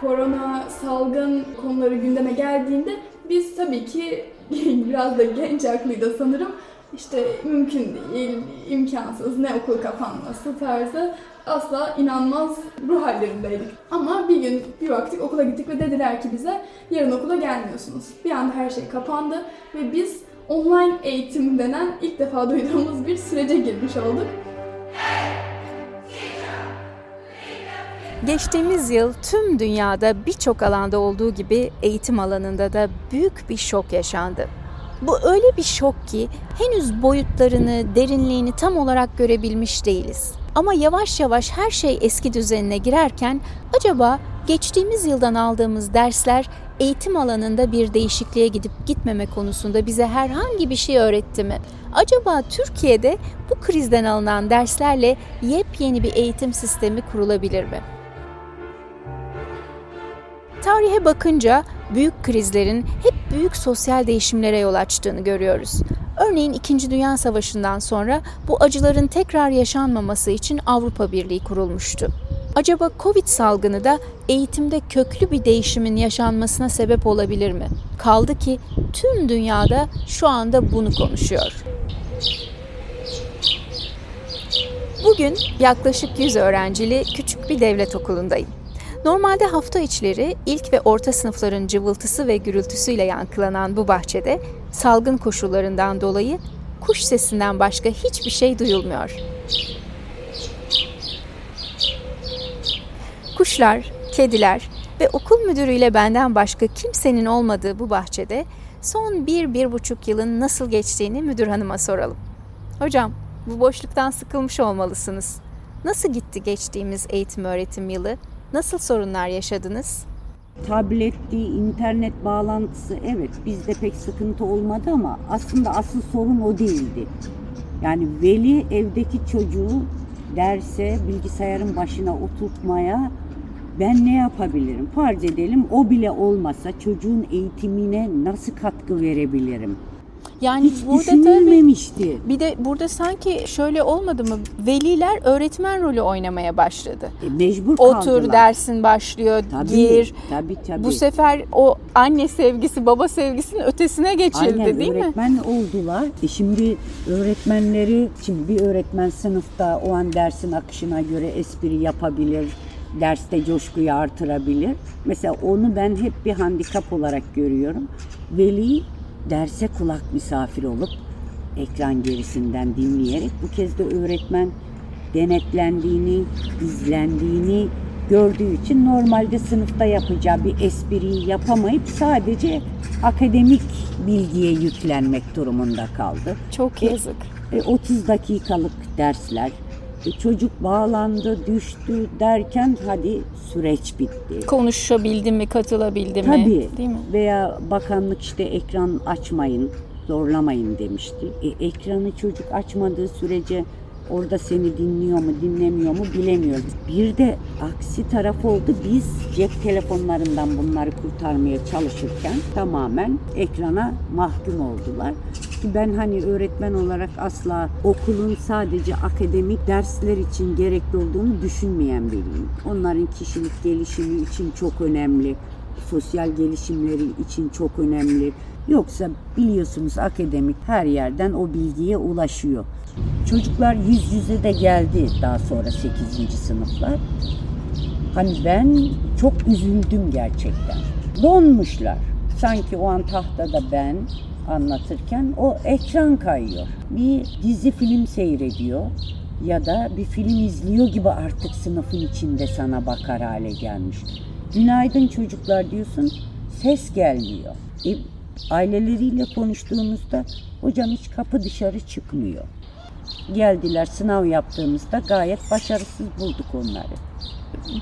korona, salgın konuları gündeme geldiğinde biz tabii ki biraz da genç aklıydı sanırım işte mümkün değil, imkansız, ne okul kapanması tarzı asla inanmaz ruh hallerindeydik. Ama bir gün bir baktık okula gittik ve dediler ki bize yarın okula gelmiyorsunuz. Bir anda her şey kapandı ve biz online eğitim denen ilk defa duyduğumuz bir sürece girmiş olduk. Geçtiğimiz yıl tüm dünyada birçok alanda olduğu gibi eğitim alanında da büyük bir şok yaşandı. Bu öyle bir şok ki henüz boyutlarını, derinliğini tam olarak görebilmiş değiliz. Ama yavaş yavaş her şey eski düzenine girerken acaba geçtiğimiz yıldan aldığımız dersler eğitim alanında bir değişikliğe gidip gitmeme konusunda bize herhangi bir şey öğretti mi? Acaba Türkiye'de bu krizden alınan derslerle yepyeni bir eğitim sistemi kurulabilir mi? Tarihe bakınca büyük krizlerin hep büyük sosyal değişimlere yol açtığını görüyoruz. Örneğin 2. Dünya Savaşı'ndan sonra bu acıların tekrar yaşanmaması için Avrupa Birliği kurulmuştu. Acaba Covid salgını da eğitimde köklü bir değişimin yaşanmasına sebep olabilir mi? Kaldı ki tüm dünyada şu anda bunu konuşuyor. Bugün yaklaşık 100 öğrencili küçük bir devlet okulundayım. Normalde hafta içleri ilk ve orta sınıfların cıvıltısı ve gürültüsüyle yankılanan bu bahçede salgın koşullarından dolayı kuş sesinden başka hiçbir şey duyulmuyor. Kuşlar, kediler ve okul müdürüyle benden başka kimsenin olmadığı bu bahçede son bir, bir buçuk yılın nasıl geçtiğini müdür hanıma soralım. Hocam, bu boşluktan sıkılmış olmalısınız. Nasıl gitti geçtiğimiz eğitim öğretim yılı? Nasıl sorunlar yaşadınız? Tabletti, internet bağlantısı evet bizde pek sıkıntı olmadı ama aslında asıl sorun o değildi. Yani veli evdeki çocuğu derse bilgisayarın başına oturtmaya ben ne yapabilirim? Farz edelim o bile olmasa çocuğun eğitimine nasıl katkı verebilirim? Yani Hiç burada düşünülmemişti. tabii bir de burada sanki şöyle olmadı mı? Veliler öğretmen rolü oynamaya başladı. E, mecbur kaldılar. Otur dersin başlıyor, Tabii, gir. Tabii tabii. Bu sefer o anne sevgisi, baba sevgisinin ötesine geçildi Aynen, değil mi? öğretmen oldular. E şimdi öğretmenleri, şimdi bir öğretmen sınıfta o an dersin akışına göre espri yapabilir, derste coşkuyu artırabilir. Mesela onu ben hep bir handikap olarak görüyorum. Veli derse kulak misafir olup ekran gerisinden dinleyerek bu kez de öğretmen denetlendiğini, izlendiğini gördüğü için normalde sınıfta yapacağı bir espriyi yapamayıp sadece akademik bilgiye yüklenmek durumunda kaldı. Çok yazık. E, 30 dakikalık dersler, çocuk bağlandı, düştü derken hadi süreç bitti. Konuşabildi mi, katılabildi mi? Tabii. Değil mi? Veya bakanlık işte ekran açmayın, zorlamayın demişti. E, ekranı çocuk açmadığı sürece orada seni dinliyor mu, dinlemiyor mu bilemiyoruz. Bir de aksi taraf oldu. Biz cep telefonlarından bunları kurtarmaya çalışırken tamamen ekrana mahkum oldular. Ki ben hani öğretmen olarak asla okulun sadece akademik dersler için gerekli olduğunu düşünmeyen biriyim. Onların kişilik gelişimi için çok önemli sosyal gelişimleri için çok önemli. Yoksa biliyorsunuz akademik her yerden o bilgiye ulaşıyor. Çocuklar yüz yüze de geldi daha sonra 8. sınıflar. Hani ben çok üzüldüm gerçekten. Donmuşlar. Sanki o an tahtada ben anlatırken o ekran kayıyor. Bir dizi film seyrediyor ya da bir film izliyor gibi artık sınıfın içinde sana bakar hale gelmiş. Günaydın çocuklar diyorsun, ses gelmiyor. E, aileleriyle konuştuğumuzda hocam hiç kapı dışarı çıkmıyor. Geldiler sınav yaptığımızda gayet başarısız bulduk onları.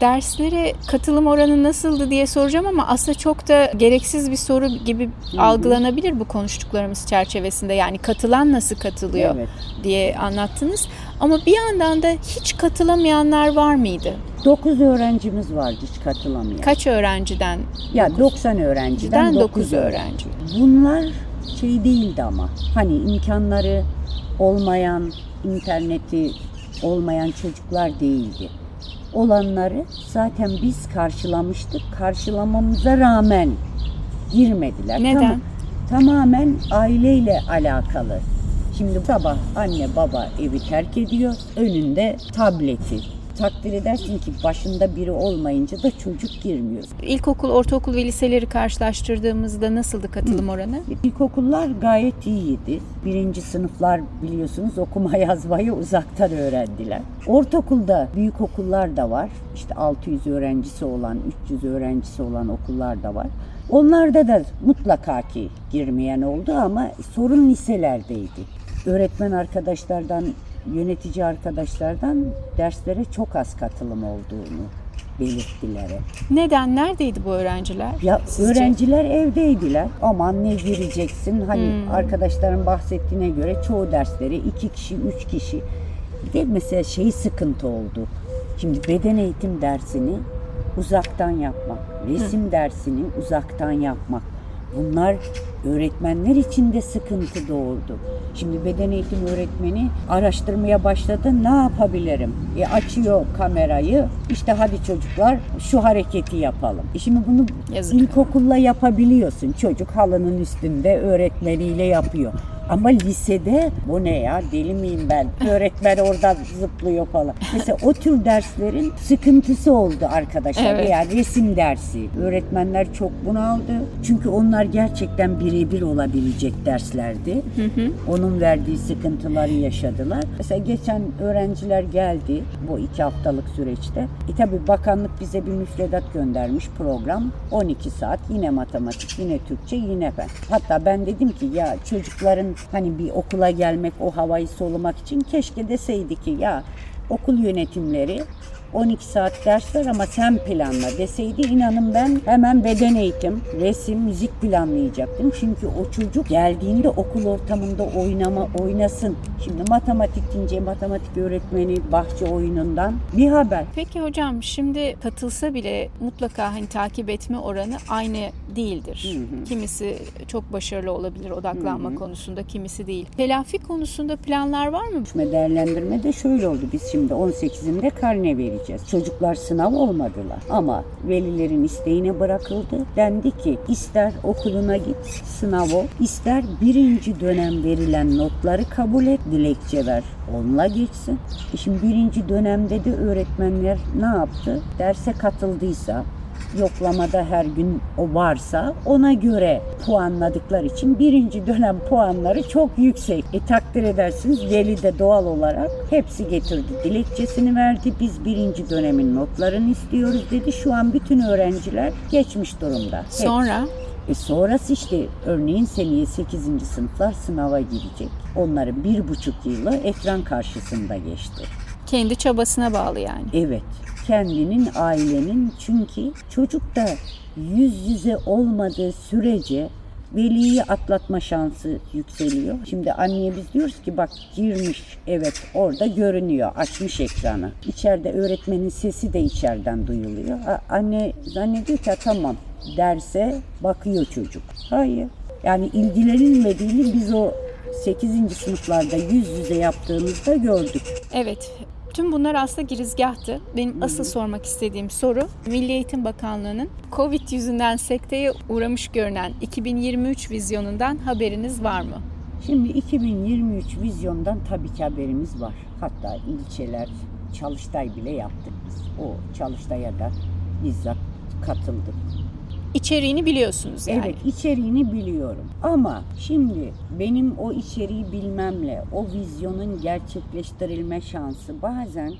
Derslere katılım oranı nasıldı diye soracağım ama aslında çok da gereksiz bir soru gibi algılanabilir bu konuştuklarımız çerçevesinde. Yani katılan nasıl katılıyor Evet. diye anlattınız. Ama bir yandan da hiç katılamayanlar var mıydı? 9 öğrencimiz vardı hiç katılamayan. Kaç öğrenciden? Ya 90 öğrenciden Öğrenciden 9 9 öğrenci. Bunlar şey değildi ama hani imkanları olmayan, interneti olmayan çocuklar değildi. olanları zaten biz karşılamıştık. Karşılamamıza rağmen girmediler. Neden? Tamam- tamamen aileyle alakalı. Şimdi sabah anne baba evi terk ediyor. Önünde tableti. Takdir edersin ki başında biri olmayınca da çocuk girmiyor. İlkokul, ortaokul ve liseleri karşılaştırdığımızda nasıldı katılım oranı? İlkokullar gayet iyiydi. Birinci sınıflar biliyorsunuz okuma yazmayı uzaktan öğrendiler. Ortaokulda büyük okullar da var. İşte 600 öğrencisi olan, 300 öğrencisi olan okullar da var. Onlarda da mutlaka ki girmeyen oldu ama sorun liselerdeydi. Öğretmen arkadaşlardan, yönetici arkadaşlardan derslere çok az katılım olduğunu belirttiler. Neden? Neredeydi bu öğrenciler? Ya sizce? öğrenciler evdeydiler. Aman ne gireceksin? Hani arkadaşların bahsettiğine göre çoğu dersleri iki kişi, üç kişi. Bir de mesela şey sıkıntı oldu. Şimdi beden eğitim dersini uzaktan yapmak, resim dersini uzaktan yapmak. Bunlar öğretmenler için de sıkıntı doğurdu. Şimdi beden eğitim öğretmeni araştırmaya başladı. Ne yapabilirim? E açıyor kamerayı. İşte hadi çocuklar şu hareketi yapalım. E şimdi bunu Yazık. ilkokulla yapabiliyorsun. Çocuk halının üstünde öğretmeniyle yapıyor. Ama lisede bu ne ya deli miyim ben? Öğretmen oradan zıplıyor falan. Mesela o tür derslerin sıkıntısı oldu arkadaşlar. Evet. Yani resim dersi. Öğretmenler çok bunaldı. Çünkü onlar gerçekten birebir olabilecek derslerdi. Onun verdiği sıkıntıları yaşadılar. Mesela geçen öğrenciler geldi bu iki haftalık süreçte. E tabi bakanlık bize bir müfredat göndermiş program. 12 saat yine matematik, yine Türkçe, yine fen. Hatta ben dedim ki ya çocukların hani bir okula gelmek, o havayı solumak için keşke deseydi ki ya okul yönetimleri 12 saat ders var ama sen planla deseydi inanın ben hemen beden eğitim, resim, müzik planlayacaktım. Çünkü o çocuk geldiğinde okul ortamında oynama oynasın. Şimdi matematik deyince matematik öğretmeni bahçe oyunundan bir haber. Peki hocam şimdi katılsa bile mutlaka hani takip etme oranı aynı değildir. Kimisi çok başarılı olabilir odaklanma konusunda, kimisi değil. Telafi konusunda planlar var mı? Değerlendirme de şöyle oldu. Biz şimdi 18'inde karne vereceğiz. Çocuklar sınav olmadılar. Ama velilerin isteğine bırakıldı. Dendi ki ister okuluna git sınav ol, ister birinci dönem verilen notları kabul et, dilekçe ver. Onunla geçsin. E şimdi birinci dönemde de öğretmenler ne yaptı? Derse katıldıysa yoklamada her gün o varsa ona göre puanladıkları için birinci dönem puanları çok yüksek. E takdir edersiniz veli de doğal olarak hepsi getirdi. Dilekçesini verdi. Biz birinci dönemin notlarını istiyoruz dedi. Şu an bütün öğrenciler geçmiş durumda. Hepsi. Sonra E sonrası işte örneğin seneye 8. sınıflar sınava girecek. Onların bir buçuk yılı ekran karşısında geçti. Kendi çabasına bağlı yani. Evet. Kendinin, ailenin çünkü çocuk da yüz yüze olmadığı sürece veliyi atlatma şansı yükseliyor. Şimdi anneye biz diyoruz ki bak girmiş evet orada görünüyor açmış ekranı. İçeride öğretmenin sesi de içeriden duyuluyor. A- Anne zannediyor ki "Ha, tamam derse bakıyor çocuk. Hayır. Yani ilgilenilmediğini biz o 8. sınıflarda yüz yüze yaptığımızda gördük. Evet. Tüm bunlar aslında girizgahtı. Benim asıl sormak istediğim soru Milli Eğitim Bakanlığı'nın Covid yüzünden sekteye uğramış görünen 2023 vizyonundan haberiniz var mı? Şimdi 2023 vizyondan tabii ki haberimiz var. Hatta ilçeler çalıştay bile yaptık biz. O çalıştaya da bizzat katıldık. İçeriğini biliyorsunuz yani. Evet içeriğini biliyorum. Ama şimdi benim o içeriği bilmemle o vizyonun gerçekleştirilme şansı bazen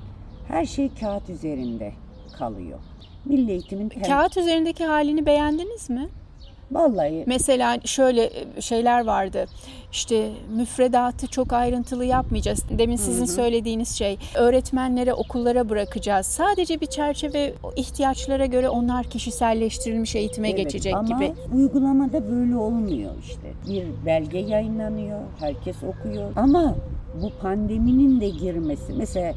her şey kağıt üzerinde kalıyor. Milli Eğitim'in Kağıt üzerindeki halini beğendiniz mi? Vallahi Mesela şöyle e, şeyler vardı. İşte müfredatı çok ayrıntılı yapmayacağız. Demin sizin söylediğiniz şey öğretmenlere, okullara bırakacağız. Sadece bir çerçeve ihtiyaçlara göre onlar kişiselleştirilmiş eğitime Evet, geçecek ama gibi. uygulamada böyle olmuyor işte. Bir belge yayınlanıyor, herkes okuyor. Ama bu pandeminin de girmesi, mesela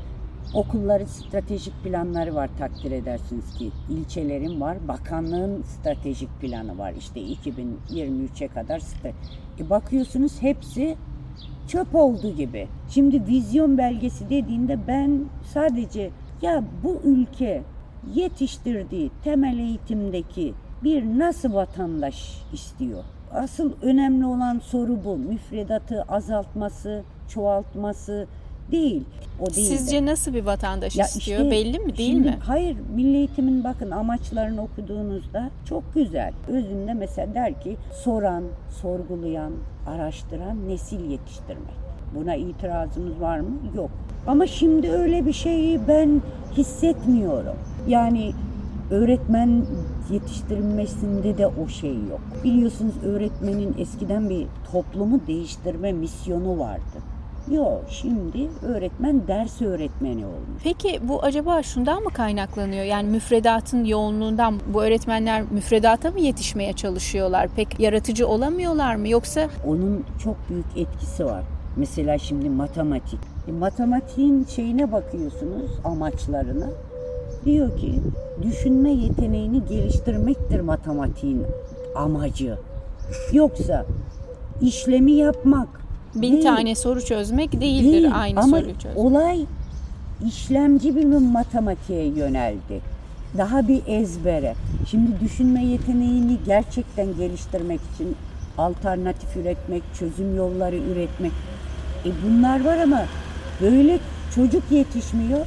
okulların stratejik planları var takdir edersiniz ki. ilçelerin var, bakanlığın stratejik planı var. İşte 2023'e kadar. E bakıyorsunuz hepsi çöp oldu gibi. Şimdi vizyon belgesi dediğinde ben sadece Ya bu ülke yetiştirdiği temel eğitimdeki bir nasıl vatandaş istiyor? Asıl önemli olan soru bu. Müfredatı azaltması, çoğaltması değil. O değil. Sizce nasıl bir vatandaş Ya istiyor? işte Belli mi değil şimdi- mi? Hayır. Milli eğitimin bakın amaçlarını okuduğunuzda çok güzel. Özünde mesela der ki soran, sorgulayan, araştıran nesil yetiştirmek. Buna itirazımız var mı? Yok. Ama şimdi öyle bir şeyi ben hissetmiyorum. Yani öğretmen yetiştirilmesinde de o şey yok. Biliyorsunuz öğretmenin eskiden bir toplumu değiştirme misyonu vardı. Yok şimdi öğretmen ders öğretmeni olmuş. Peki bu acaba şundan mı kaynaklanıyor? Yani müfredatın yoğunluğundan bu öğretmenler müfredata mı yetişmeye çalışıyorlar? Pek yaratıcı olamıyorlar mı? Yoksa Onun çok büyük etkisi var. Mesela şimdi matematik. E, matematiğin şeyine bakıyorsunuz, amaçlarına. Diyor ki düşünme yeteneğini geliştirmektir matematiğin amacı. Yoksa işlemi yapmak. Bin değil. tane soru çözmek değildir Değil. aynı Ama soruyu çözmek. olay işlemci bir matematiğe yöneldi. Daha bir ezbere. Şimdi düşünme yeteneğini gerçekten geliştirmek için alternatif üretmek, çözüm yolları üretmek. E bunlar var ama böyle çocuk yetişmiyor.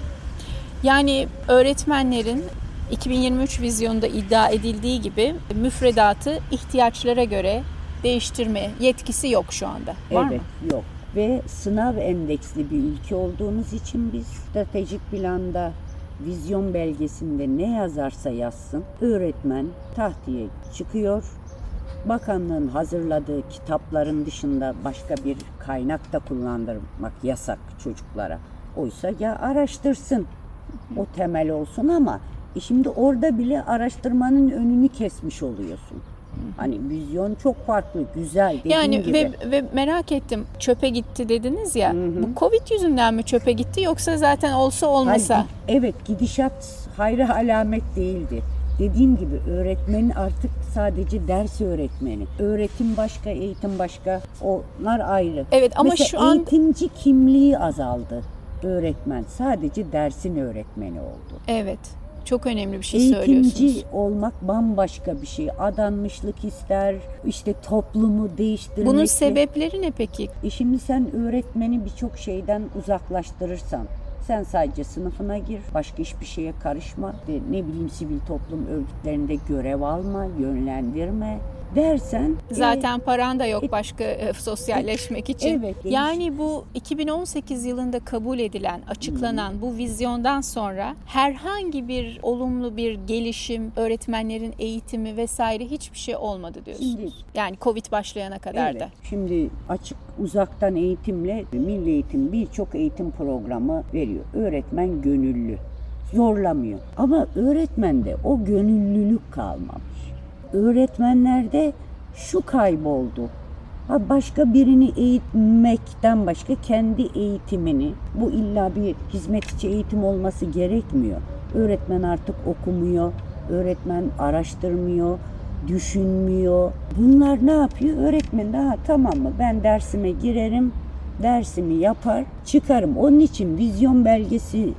Yani öğretmenlerin 2023 vizyonunda iddia edildiği gibi müfredatı ihtiyaçlara göre değiştirme yetkisi yok şu anda. Var evet, mı? yok. Ve sınav endeksli bir ülke olduğumuz için biz stratejik planda vizyon belgesinde ne yazarsa yazsın öğretmen tahtaya çıkıyor. Bakanlığın hazırladığı kitapların dışında başka bir kaynak da kullandırmak yasak çocuklara. Oysa ya araştırsın o temel olsun ama e şimdi orada bile araştırmanın önünü kesmiş oluyorsun. Hani vizyon çok farklı, güzel dediğin Yani gibi. ve, ve merak ettim çöpe gitti dediniz ya. Bu Covid yüzünden mi çöpe gitti yoksa zaten olsa olmasa? Halbuki evet gidişat hayra alamet değildi. Dediğim gibi öğretmenin artık sadece ders öğretmeni. Öğretim başka, eğitim başka. Onlar ayrı. Evet ama Mesela şu an eğitimci kimliği azaldı. Öğretmen sadece dersin öğretmeni oldu. evet çok önemli bir şey Eğitimci söylüyorsunuz. olmak bambaşka bir şey. Adanmışlık ister, işte toplumu değiştirmek. Bunun sebepleri ne peki? E şimdi sen öğretmeni birçok şeyden uzaklaştırırsan, sen sadece sınıfına gir, başka hiçbir şeye karışma, de ne bileyim sivil toplum örgütlerinde görev alma, yönlendirme dersen e, Zaten paran da yok başka e, sosyalleşmek için. evet, değiş- yani bu 2018 yılında kabul edilen, açıklanan bu vizyondan sonra herhangi bir olumlu bir gelişim, öğretmenlerin eğitimi vesaire hiçbir şey olmadı diyorsunuz. Şimdi- yani Covid başlayana kadar Evet. da. Şimdi açık uzaktan eğitimle Milli Eğitim birçok eğitim programı veriyor. Öğretmen gönüllü. Zorlamıyor. Ama öğretmende o gönüllülük kalmamış. Öğretmenlerde şu kayboldu. Ha başka birini eğitmekten başka kendi eğitimini bu illa bir hizmetçi eğitim olması gerekmiyor. Öğretmen artık okumuyor, öğretmen araştırmıyor, düşünmüyor. Bunlar ne yapıyor? Öğretmen de ha tamam mı ben dersime girerim, dersimi yapar, çıkarım. Onun için vizyon belgesi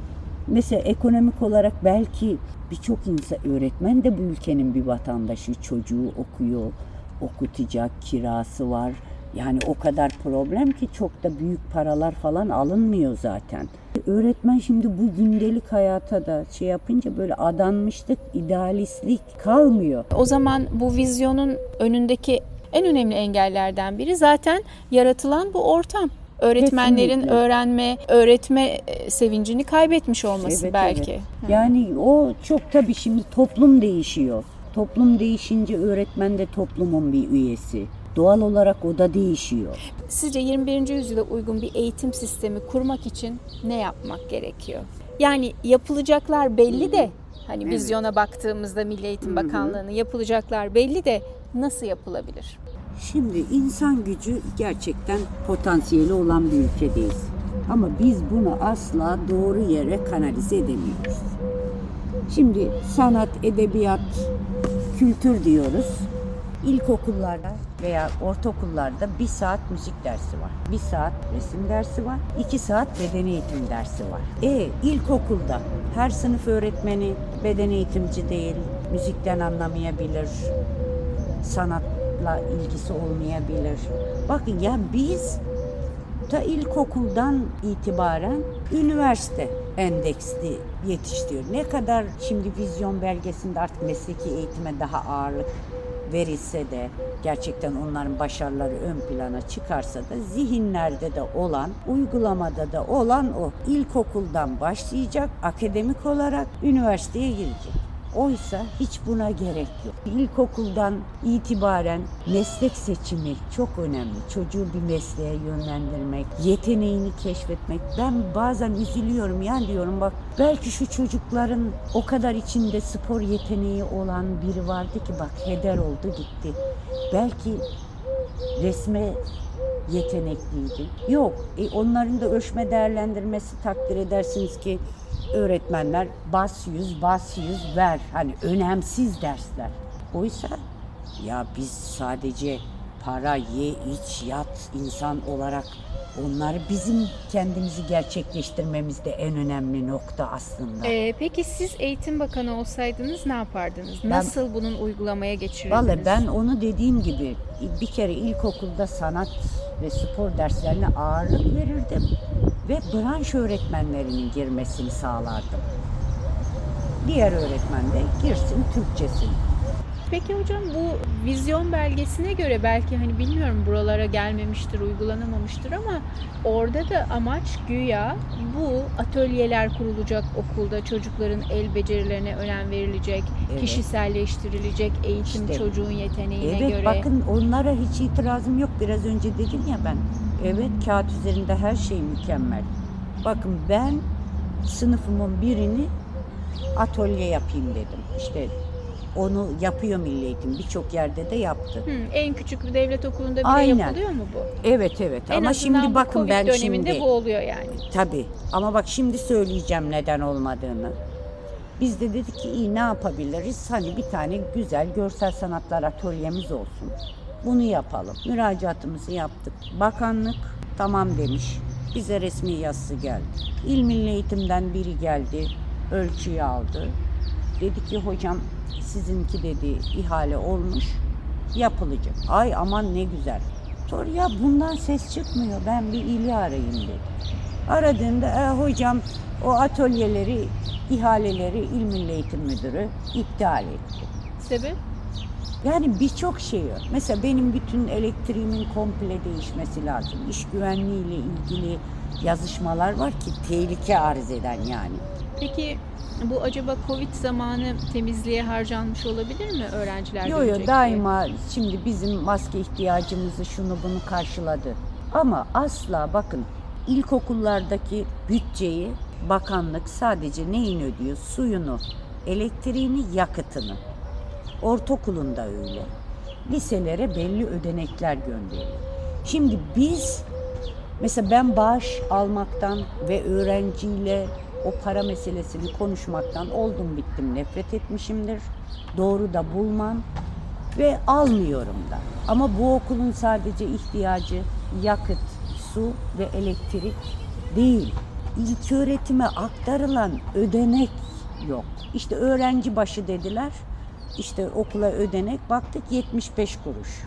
mesela ekonomik olarak belki birçok insan öğretmen de bu ülkenin bir vatandaşı, çocuğu okuyor, okutacak kirası var. Yani o kadar problem ki çok da büyük paralar falan alınmıyor zaten. Öğretmen şimdi bu gündelik hayata da şey yapınca böyle adanmışlık, idealistlik kalmıyor. O zaman bu vizyonun önündeki en önemli engellerden biri zaten yaratılan bu ortam. Öğretmenlerin Kesinlikle. öğrenme, öğretme e, sevincini kaybetmiş olması Evet, belki. evet. Yani o çok tabii şimdi toplum değişiyor. Toplum değişince öğretmen de toplumun bir üyesi. Doğal olarak o da değişiyor. Sizce 21. yüzyıla uygun bir eğitim sistemi kurmak için ne yapmak gerekiyor? Yani yapılacaklar belli de hani vizyona baktığımızda Milli Eğitim Bakanlığı'nın yapılacaklar belli de nasıl yapılabilir? Şimdi insan gücü gerçekten potansiyeli olan bir ülkedeyiz. Ama biz bunu asla doğru yere kanalize edemiyoruz. Şimdi sanat, edebiyat, kültür diyoruz. İlkokullarda veya ortaokullarda bir saat müzik dersi var. Bir saat resim dersi var. iki saat beden eğitim dersi var. E ilkokulda Her sınıf öğretmeni beden eğitimci değil, müzikten anlamayabilir, sanatla ilgisi olmayabilir. Bakın ya biz ta ilkokuldan itibaren üniversite endeksli yetiştiriyor. Ne kadar şimdi vizyon belgesinde artık mesleki eğitime daha ağırlık verilse de gerçekten onların başarıları ön plana çıkarsa da zihinlerde de olan, uygulamada da olan o ilkokuldan başlayacak, akademik olarak üniversiteye girecek. Oysa hiç buna gerek yok. İlkokuldan itibaren meslek seçimi çok önemli. Çocuğu bir mesleğe yönlendirmek, yeteneğini keşfetmek. Ben bazen üzülüyorum ya diyorum bak belki şu çocukların o kadar içinde spor yeteneği olan biri vardı ki bak heder oldu gitti. Belki resme yetenekliydi. Yok. E onların da ölçme değerlendirmesi takdir edersiniz ki öğretmenler bas yüz bas yüz ver. Hani önemsiz dersler. Oysa ya biz sadece para, ye, iç, yat insan olarak onları bizim kendimizi gerçekleştirmemizde en önemli nokta aslında. Ee, peki siz eğitim bakanı olsaydınız ne yapardınız? Ben- Nasıl bunun uygulamaya geçirirdiniz? Vallahi ben onu dediğim gibi bir kere ilkokulda sanat ve spor derslerine ağırlık verirdim ve branş öğretmenlerinin girmesini sağlardım. Diğer öğretmen de girsin Türkçesini. Peki hocam bu vizyon belgesine göre belki hani bilmiyorum buralara gelmemiştir, uygulanamamıştır ama orada da amaç güya bu atölyeler kurulacak okulda çocukların el becerilerine önem verilecek, Evet. kişiselleştirilecek eğitim İşte. çocuğun yeteneğine Evet göre. bakın onlara hiç itirazım yok. Biraz önce dedim ya ben. Evet kağıt üzerinde her şey mükemmel. Bakın ben sınıfımın birini atölye yapayım dedim. İşte onu yapıyor Milli Eğitim. Birçok yerde de yaptı. Hı, en küçük bir devlet okulunda bile Aynen. yapılıyor mu bu? Evet evet En ama şimdi bakın Covid ben döneminde şimdi bu oluyor yani. tabii ama bak şimdi söyleyeceğim neden olmadığını. Biz de dedik ki iyi ne yapabiliriz? Hani bir tane güzel görsel sanatlar atölyemiz olsun. Bunu yapalım. Müracaatımızı yaptık. Bakanlık tamam demiş. Bize resmi yazısı geldi. İl Milli Eğitim'den biri geldi. Ölçüyü aldı. Dedi ki hocam sizinki dedi ihale olmuş. Yapılacak. Ay aman ne güzel. Sonra ya bundan ses çıkmıyor. Ben bir ili arayayım dedi. Aradığında "E, hocam o atölyeleri, ihaleleri İl Milli Eğitim Müdürü iptal etti. Sebep? Yani birçok şey var. Mesela benim bütün elektriğimin komple değişmesi lazım. İş güvenliği ile ilgili yazışmalar var ki tehlike arz eden yani. Peki bu acaba Covid zamanı temizliğe harcanmış olabilir mi öğrenciler Yo görecek yo diye? daima şimdi bizim maske ihtiyacımızı şunu bunu karşıladı. Ama asla bakın ilkokullardaki bütçeyi bakanlık sadece neyin ödüyor? Suyunu, elektriğini, yakıtını. Ortaokulunda öyle. Liselere belli ödenekler gönderiyor. Şimdi biz mesela ben bağış almaktan ve öğrenciyle o para meselesini konuşmaktan oldum bittim nefret etmişimdir. Doğru da bulmam ve almıyorum da. Ama bu okulun sadece ihtiyacı yakıt, su ve elektrik değil. İlk öğretime aktarılan ödenek yok. İşte öğrenci başı dediler. İşte okula ödenek baktık 75 kuruş.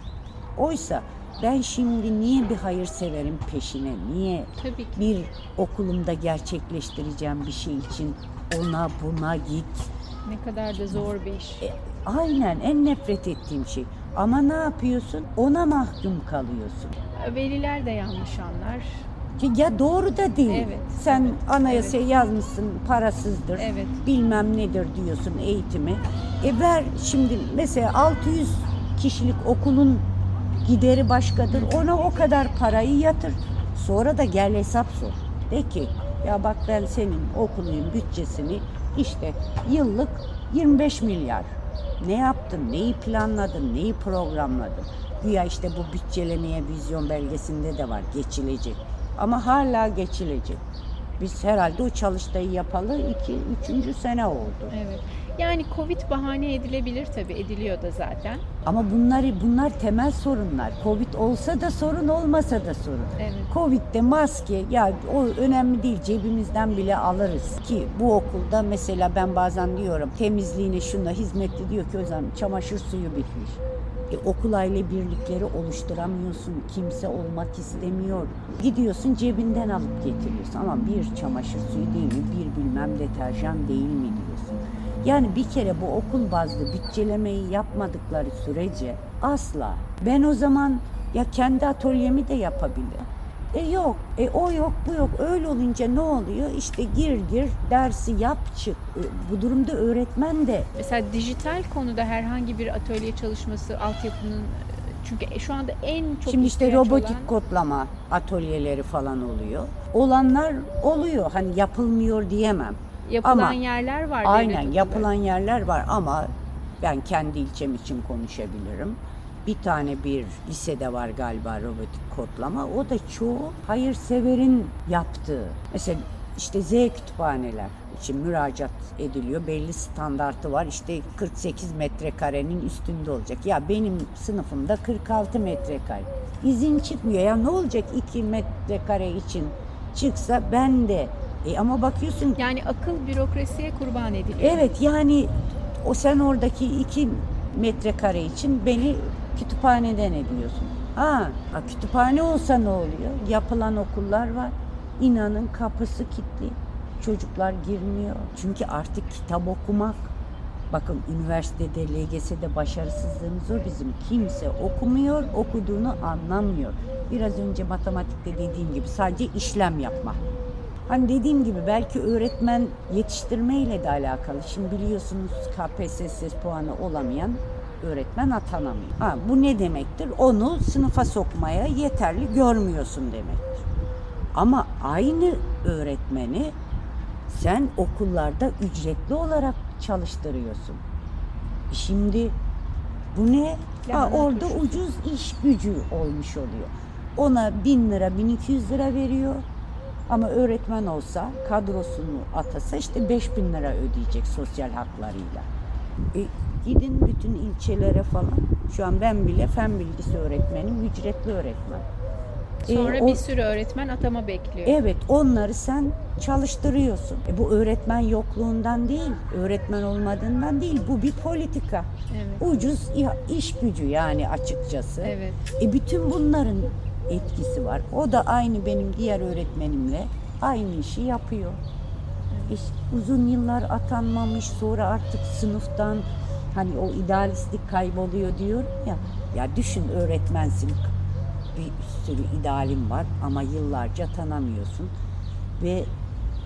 Oysa ben şimdi niye bir hayırseverin peşine, niye Tabii ki. bir okulumda gerçekleştireceğim bir şey için ona buna git. Ne kadar da zor bir iş. E, aynen en nefret ettiğim şey. Ama ne yapıyorsun? Ona mahkum kalıyorsun. Veliler de yanlış anlar. Ki Ya doğru da değil. Evet, Sen evet, anayasaya yazmışsın parasızdır. Evet. Bilmem nedir diyorsun eğitimi. E ver şimdi mesela 600 kişilik okulun gideri başkadır. Ona o kadar parayı yatır. Sonra da gel hesap sor. De ki ya bak ben senin okulun bütçesini işte yıllık 25 milyar. Ne yaptın, neyi planladın, neyi programladın? Güya işte bu bütçelemeye vizyon belgesinde de var geçilecek. Ama hala geçilecek. Biz herhalde o çalıştayı yapalı iki, üçüncü sene oldu. Evet. Yani Covid bahane edilebilir tabii, ediliyor da zaten. Ama bunları bunlar temel sorunlar. Covid olsa da sorun, olmasa da sorun. Evet. Covid'de maske ya o önemli değil cebimizden bile alırız ki bu okulda mesela ben bazen diyorum temizliğine şuna hizmetli diyor ki o zaman çamaşır suyu bitmiş. E, okul aile birlikleri oluşturamıyorsun. Kimse olmak istemiyor. Gidiyorsun cebinden alıp getiriyorsun. Ama bir çamaşır suyu değil mi? Bir bilmem deterjan değil mi diyorsun. Yani bir kere bu okul bazlı bütçelemeyi yapmadıkları sürece asla. Ben o zaman ya kendi atölyemi de yapabilirim. E yok, e o yok, bu yok. Öyle olunca ne oluyor? İşte gir gir, dersi yap çık. E, bu durumda öğretmen de Mesela dijital konuda herhangi bir atölye çalışması, altyapının çünkü şu anda en çok Şimdi işte robotik olan- kodlama atölyeleri falan oluyor. Olanlar oluyor. Hani yapılmıyor diyemem. yapılan ama- yerler var. Aynen yapılan yerler var ama ben kendi ilçem için konuşabilirim. Bir tane bir lisede var galiba robotik kodlama. O da çoğu hayırseverin yaptığı. Mesela işte Z kütüphaneler için müracaat ediliyor. Belli standartı var. İşte 48 metrekarenin üstünde olacak. Ya benim sınıfımda 46 metrekare. İzin çıkmıyor. Ya ne olacak 2 metrekare için çıksa ben de e ama bakıyorsun Yani akıl bürokrasiye kurban ediliyor. Evet yani o sen oradaki iki metrekare için beni kütüphaneden ediyorsun. Ha, kütüphane olsa ne oluyor? Yapılan okullar var. İnanın kapısı kilitli. Çocuklar girmiyor. Çünkü artık kitap okumak. Bakın üniversitede, LGS'de başarısızlığımız o bizim. Kimse okumuyor, okuduğunu anlamıyor. Biraz önce matematikte dediğim gibi sadece işlem yapmak. Hani dediğim gibi belki öğretmen yetiştirme ile de alakalı. Şimdi biliyorsunuz KPSS puanı olamayan öğretmen atanamıyor. Ha, bu ne demektir? Onu sınıfa sokmaya yeterli görmüyorsun demektir. Ama aynı öğretmeni sen okullarda ücretli olarak çalıştırıyorsun. Şimdi bu ne? Ha, orada ucuz iş gücü olmuş oluyor. Ona 1000 lira, 1200 lira veriyor. Ama öğretmen olsa, kadrosunu atasa işte 5000 lira ödeyecek sosyal haklarıyla. E, gidin bütün ilçelere falan. Şu an ben bile fen bilgisi öğretmenim, ücretli öğretmen. Sonra o- bir sürü öğretmen atama bekliyor. Evet onları sen çalıştırıyorsun. E, bu öğretmen yokluğundan değil, öğretmen olmadığından değil. Bu bir politika. Evet. Ucuz iş gücü yani açıkçası. Evet. E bütün bunların etkisi var. O da aynı benim diğer öğretmenimle aynı işi yapıyor. İş, uzun yıllar atanmamış sonra artık sınıftan hani o idealistlik kayboluyor diyorum ya. Ya düşün öğretmensin bir sürü idealim var ama yıllarca tanımıyorsun ve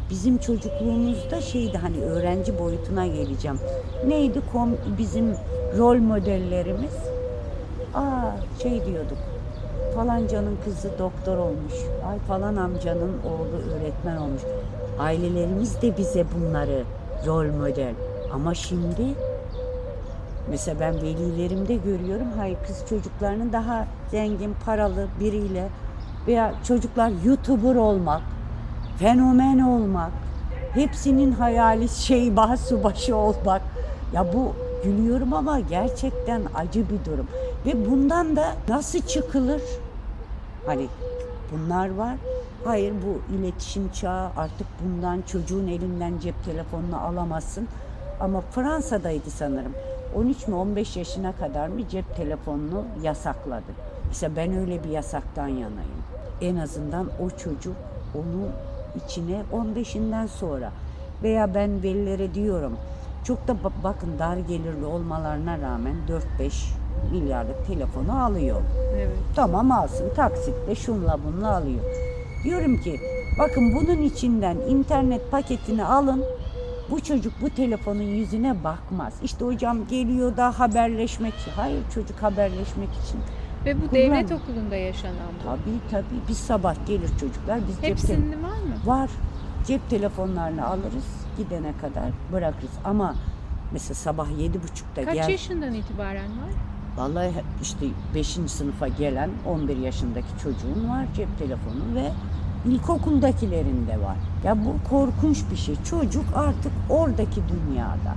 bizim çocukluğumuzda şeydi hani öğrenci boyutuna geleceğim. Neydi kom bizim rol modellerimiz? Aa şey diyorduk. Falancanın kızı doktor olmuş. Ay falan amcanın oğlu öğretmen olmuş. Ailelerimiz de bize bunları rol model. Ama şimdi mesela ben velilerimde görüyorum. Hayır kız çocuklarının daha zengin, paralı biriyle veya çocuklar YouTuber olmak, fenomen olmak, hepsinin hayali şey subaşı olmak. Ya bu gülüyorum ama gerçekten acı bir durum. Ve bundan da nasıl çıkılır? Hani bunlar var. Hayır bu iletişim çağı artık bundan çocuğun elinden cep telefonunu alamazsın. Ama Fransa'daydı sanırım. 13 mi 15 yaşına kadar mı cep telefonunu yasakladı. İşte ben öyle bir yasaktan yanayım. En azından o çocuk onu içine 15'inden sonra veya ben velilere diyorum çok da ba- bakın dar gelirli olmalarına rağmen 4-5 milyarlık telefonu alıyor. Evet. Tamam alsın taksitle şunla bunla alıyor. Diyorum ki bakın bunun içinden internet paketini alın. Bu çocuk bu telefonun yüzüne bakmaz. İşte hocam geliyor da haberleşmek için. Hayır çocuk haberleşmek için. Ve bu Kullan. devlet okulunda yaşanan bu. Tabii tabii biz sabah gelir çocuklar biz cep Hepsinin var mı? var. Cep telefonlarını alırız gidene kadar bırakırız. Ama mesela sabah yedi buçukta Kaç gel. yaşından itibaren var? Vallahi işte 5. sınıfa gelen 11 yaşındaki çocuğun var cep telefonu ve İlkokuldakilerinde var. Ya bu korkunç bir şey. Çocuk artık oradaki dünyada.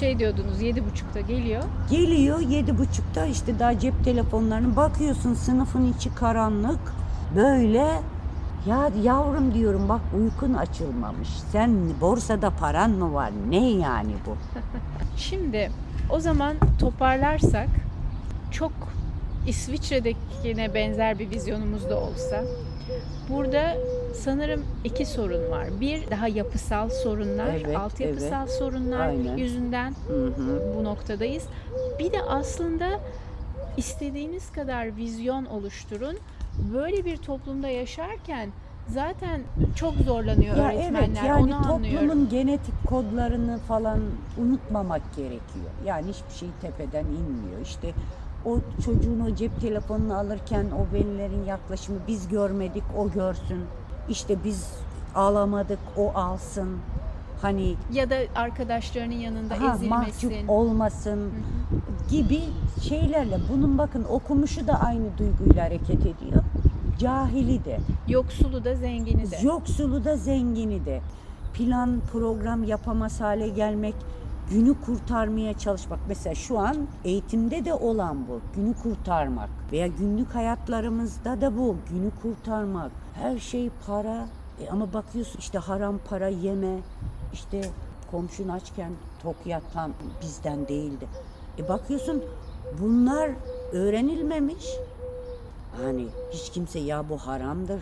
Şey diyordunuz yedi buçukta geliyor. Geliyor yedi buçukta işte daha cep telefonlarını bakıyorsun sınıfın içi karanlık. Böyle ya yavrum diyorum bak uykun açılmamış. Sen borsada paran mı var? Ne yani bu? Şimdi o zaman toparlarsak çok İsviçre'dekine benzer bir vizyonumuz da olsa burada sanırım iki sorun var. Bir daha yapısal sorunlar, Evet, altyapısal sorunlar Aynen. yüzünden Hı hı. bu noktadayız. Bir de aslında istediğiniz kadar vizyon oluşturun. Böyle bir toplumda yaşarken zaten çok zorlanıyor Ya öğretmenler. evet yani Onu anlıyorum. toplumun genetik kodlarını falan unutmamak gerekiyor. Yani hiçbir şey tepeden inmiyor. İşte o çocuğun o cep telefonunu alırken o velilerin yaklaşımı biz görmedik o görsün. İşte biz ağlamadık o alsın. Hani Ya da arkadaşlarının yanında ha, ezilmesin. mahcup olmasın gibi şeylerle. Bunun bakın okumuşu da aynı duyguyla hareket ediyor. Cahili de. Yoksulu da zengini de. Yoksulu da zengini de. Plan program yapamaz hale gelmek, günü kurtarmaya çalışmak. Mesela şu an eğitimde de olan bu. Günü kurtarmak. Veya günlük hayatlarımızda da bu. Günü kurtarmak. Her şey para. E ama bakıyorsun işte haram para yeme. İşte komşun açken tok yatan bizden değildi. E bakıyorsun bunlar öğrenilmemiş. Hani hiç kimse ya bu haramdır.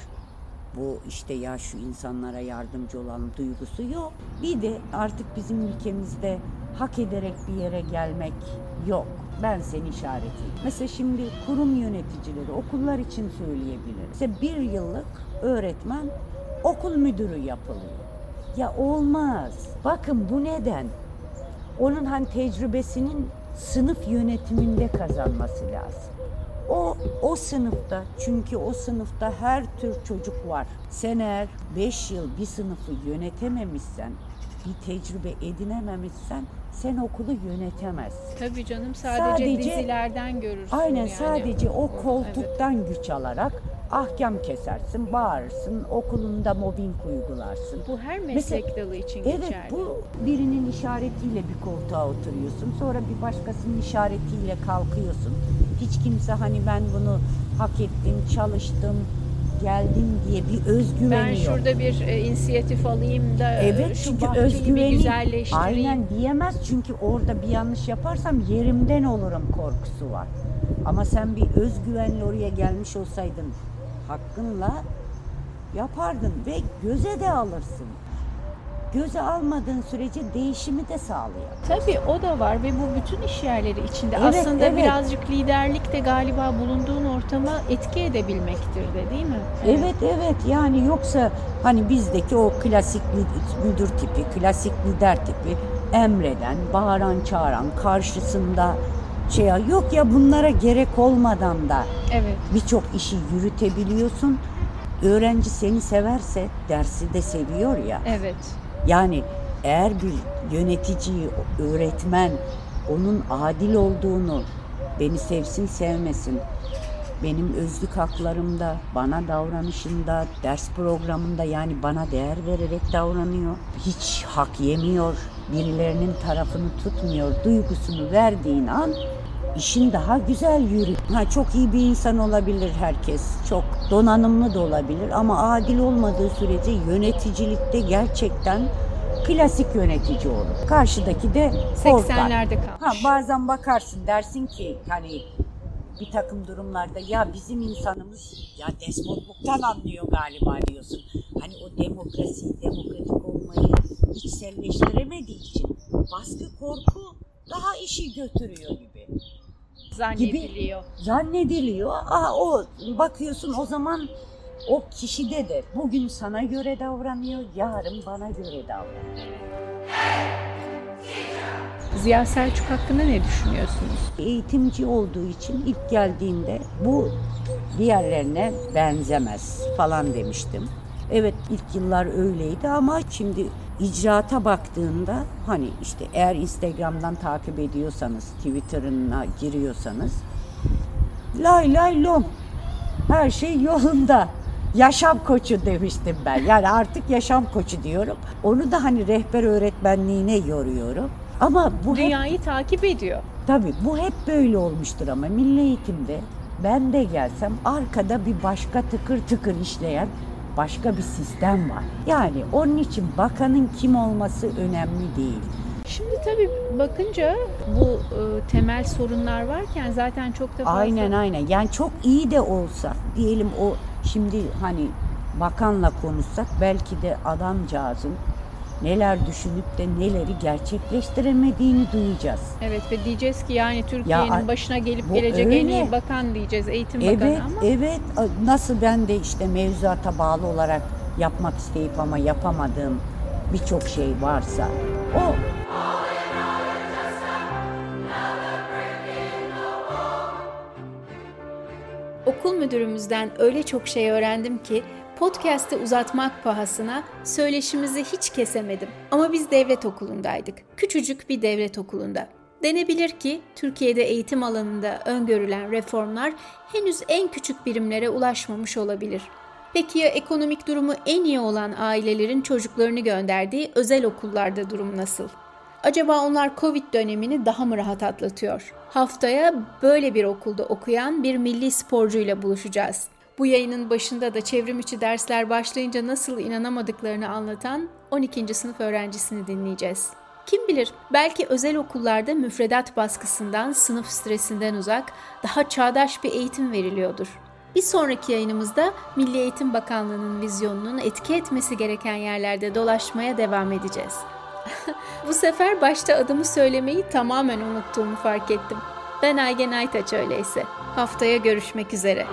Bu işte ya şu insanlara yardımcı olan duygusu yok. Bir de artık bizim ülkemizde hak ederek bir yere gelmek yok. Ben seni işaretleyeyim. Mesela şimdi kurum yöneticileri okullar için söyleyebilirim. Mesela bir yıllık öğretmen okul müdürü yapılıyor. Ya olmaz. Bakın bu neden? Onun hani tecrübesinin sınıf yönetiminde kazanması lazım. O, o sınıfta çünkü o sınıfta her tür çocuk var. Sen eğer 5 yıl bir sınıfı yönetememişsen, bir tecrübe edinememişsen sen okulu yönetemezsin. Tabii canım sadece, Sadece- dizilerden görürsün. Aynen yani. sadece o Evet. koltuktan güç alarak ahkam kesersin, bağırırsın, okulunda mobbing uygularsın. Bu her Mesela- meslek dalı için Evet geçerli. bu birinin işaretiyle bir koltuğa oturuyorsun. Sonra bir başkasının işaretiyle kalkıyorsun. Hiç kimse hani ben bunu hak ettim, çalıştım, geldim diye bir özgüveni ben yok. şurada bir e, inisiyatif alayım da Evet şu çünkü özgüveni güzelleştireyim. aynen diyemez çünkü orada bir yanlış yaparsam yerimden olurum korkusu var. Ama sen bir özgüvenle oraya gelmiş olsaydın hakkınla yapardın ve göze de alırsın. Göze almadığın sürece değişimi de sağlayamaz. Tabii o da var ve bu bütün iş yerleri içinde. Evet, Aslında evet. birazcık liderlik de galiba bulunduğun ortama etki edebilmektir de değil mi? Evet evet yani yoksa hani bizdeki o klasik müdür tipi, klasik lider tipi emreden, bağıran çağıran, karşısında şey yok ya bunlara gerek olmadan da Evet. birçok işi yürütebiliyorsun. Öğrenci seni severse dersi de seviyor ya. Evet. Yani eğer bir yönetici, öğretmen onun adil olduğunu, beni sevsin sevmesin, benim özlük haklarımda, bana davranışında, ders programında yani bana değer vererek davranıyor. Hiç hak yemiyor, birilerinin tarafını tutmuyor duygusunu verdiğin an işin daha güzel yürür. Ha, çok iyi bir insan olabilir herkes, çok donanımlı da olabilir ama adil olmadığı sürece yöneticilikte gerçekten klasik yönetici olur. Karşıdaki de korkar. 80'lerde Ha, kalmış. bazen bakarsın dersin ki hani bir takım durumlarda ya bizim insanımız ya despotluktan anlıyor galiba diyorsun. Hani o demokrasiyi, demokratik olmayı içselleştiremediği için baskı, korku daha işi götürüyor gibi Zannediliyor. zannediliyor. Aa, o bakıyorsun o zaman o kişide de bugün sana göre davranıyor, yarın bana göre davranıyor. Ziya Selçuk hakkında ne düşünüyorsunuz? Eğitimci olduğu için ilk geldiğinde bu diğerlerine benzemez falan demiştim. Evet ilk yıllar öyleydi ama şimdi icraata baktığında hani işte eğer Instagram'dan takip ediyorsanız, Twitter'ına giriyorsanız lay lay lom her şey yolunda. yaşam koçu demiştim ben. Yani artık yaşam koçu diyorum. Onu da hani rehber öğretmenliğine yoruyorum. Ama bu hep Dünyayı takip ediyor. Tabii bu hep böyle olmuştur ama milli eğitimde ben de gelsem arkada bir başka tıkır tıkır işleyen başka bir sistem var. Yani onun için bakanın kim olması önemli değil. Şimdi tabii bakınca bu e, temel sorunlar varken zaten çok da fazla... Aynen aynen. Yani çok iyi de olsa diyelim o şimdi hani bakanla konuşsak belki de adamcağızın neler düşünüp de neleri gerçekleştiremediğini duyacağız. Evet ve diyeceğiz ki yani Türkiye'nin ay- başına gelip gelecek en iyi öyle. bakan diyeceğiz, eğitim bakanı Evet, ama evet. Nasıl ben de işte mevzuata bağlı olarak yapmak isteyip ama yapamadığım birçok şey varsa o okul müdürümüzden öyle çok şey öğrendim ki podcast'ı uzatmak pahasına söyleşimizi hiç kesemedim. Ama biz devlet okulundaydık. Küçücük bir devlet okulunda. Denebilir ki Türkiye'de eğitim alanında öngörülen reformlar henüz en küçük birimlere ulaşmamış olabilir. Peki ya ekonomik durumu en iyi olan ailelerin çocuklarını gönderdiği özel okullarda durum nasıl? Acaba onlar Covid dönemini daha mı rahat atlatıyor? Haftaya böyle bir okulda okuyan bir milli sporcuyla buluşacağız. Bu yayının başında da çevrim içi dersler başlayınca nasıl inanamadıklarını anlatan 12. sınıf öğrencisini dinleyeceğiz. Kim bilir belki özel okullarda müfredat baskısından, sınıf stresinden uzak, daha çağdaş bir eğitim veriliyordur. Bir sonraki yayınımızda Milli Eğitim Bakanlığı'nın vizyonunun etki etmesi gereken yerlerde dolaşmaya devam edeceğiz. Bu sefer başta adımı söylemeyi tamamen unuttuğumu fark ettim. Ben Aygen Aytaç öyleyse. Haftaya görüşmek üzere.